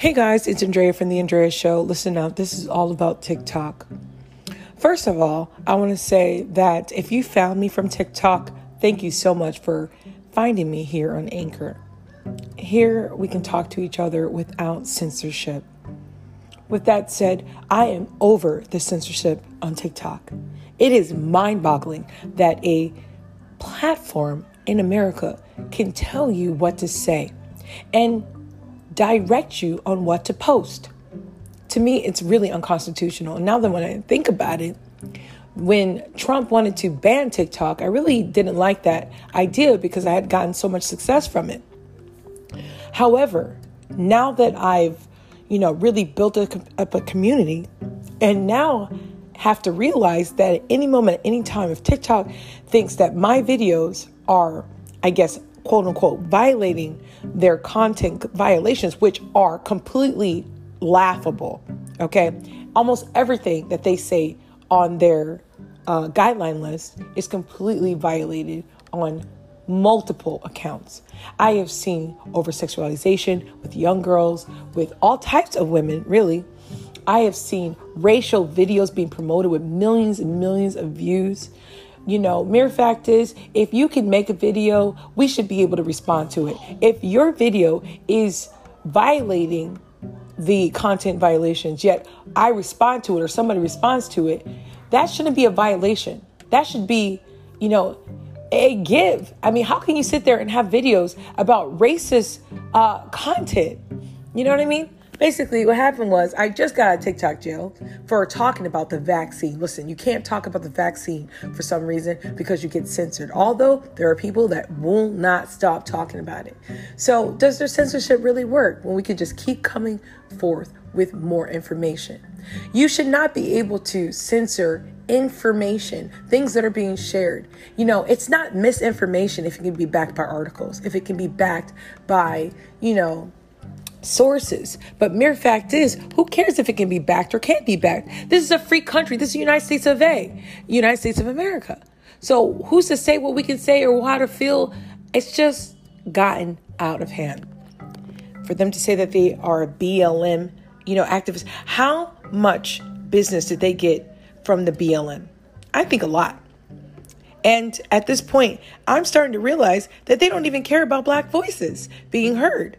Hey guys, it's Andrea from The Andrea Show. Listen up, this is all about TikTok. First of all, I want to say that if you found me from TikTok, thank you so much for finding me here on Anchor. Here we can talk to each other without censorship. With that said, I am over the censorship on TikTok. It is mind boggling that a platform in America can tell you what to say and direct you on what to post. To me, it's really unconstitutional. And now that when I think about it, when Trump wanted to ban TikTok, I really didn't like that idea because I had gotten so much success from it. However, now that I've, you know, really built up a community and now have to realize that at any moment, at any time, if TikTok thinks that my videos are, I guess, quote unquote, violating their content violations, which are completely laughable, okay? Almost everything that they say on their uh, guideline list is completely violated on multiple accounts. I have seen over sexualization with young girls, with all types of women, really. I have seen racial videos being promoted with millions and millions of views. You know, mere fact is, if you can make a video, we should be able to respond to it. If your video is violating the content violations, yet I respond to it or somebody responds to it, that shouldn't be a violation. That should be, you know, a give. I mean, how can you sit there and have videos about racist uh, content? You know what I mean? Basically, what happened was I just got a TikTok jail for talking about the vaccine. Listen, you can't talk about the vaccine for some reason because you get censored. Although there are people that will not stop talking about it. So, does their censorship really work when we can just keep coming forth with more information? You should not be able to censor information, things that are being shared. You know, it's not misinformation if it can be backed by articles, if it can be backed by, you know, sources. But mere fact is, who cares if it can be backed or can't be backed? This is a free country. This is the United States of A, United States of America. So who's to say what we can say or how to feel? It's just gotten out of hand. For them to say that they are BLM, you know, activists, how much business did they get from the BLM? I think a lot. And at this point, I'm starting to realize that they don't even care about black voices being heard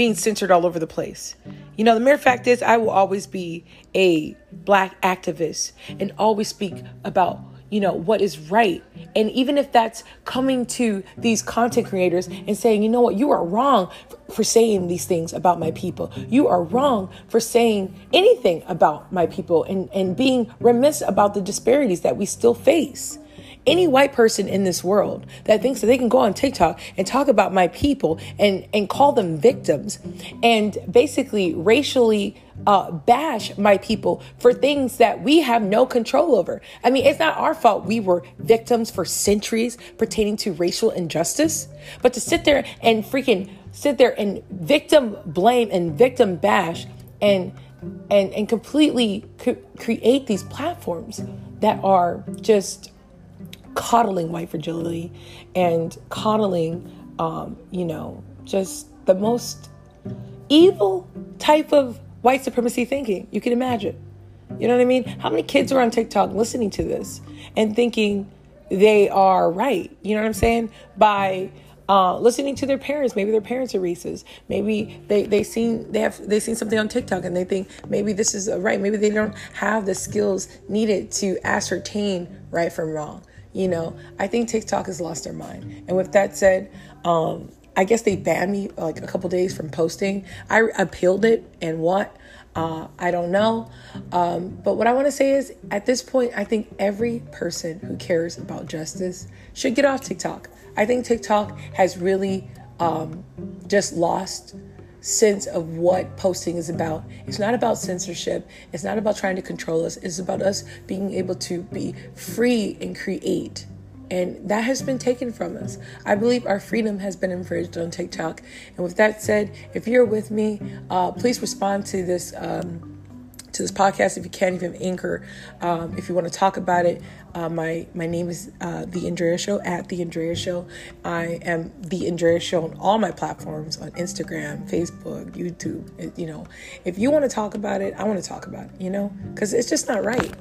being censored all over the place. You know, the mere fact is, I will always be a black activist and always speak about, you know, what is right. And even if that's coming to these content creators and saying, you know what, you are wrong for saying these things about my people. You are wrong for saying anything about my people and, and being remiss about the disparities that we still face any white person in this world that thinks that they can go on TikTok and talk about my people and, and call them victims and basically racially uh, bash my people for things that we have no control over. I mean, it's not our fault we were victims for centuries pertaining to racial injustice, but to sit there and freaking sit there and victim blame and victim bash and and and completely create these platforms that are just coddling white fragility and coddling, um, you know, just the most evil type of white supremacy thinking you can imagine. You know what I mean? How many kids are on TikTok listening to this and thinking they are right? You know what I'm saying? By uh, listening to their parents. Maybe their parents are racist. Maybe they they seen they have they seen something on TikTok and they think maybe this is right. Maybe they don't have the skills needed to ascertain right from wrong. You know, I think TikTok has lost their mind. And with that said, um, I guess they banned me like a couple days from posting. I appealed it and what? Uh, I don't know. Um, but what I want to say is at this point, I think every person who cares about justice should get off TikTok. I think TikTok has really um, just lost sense of what posting is about. It's not about censorship. It's not about trying to control us. It's about us being able to be free and create. And that has been taken from us. I believe our freedom has been infringed on TikTok. And with that said, if you're with me, uh, please respond to this um, to this podcast if you can, if you have Anchor, um, if you want to talk about it. Uh, my my name is uh, the Andrea Show at the Andrea Show. I am the Andrea Show on all my platforms on Instagram, Facebook, YouTube. You know, if you want to talk about it, I want to talk about it. You know, because it's just not right.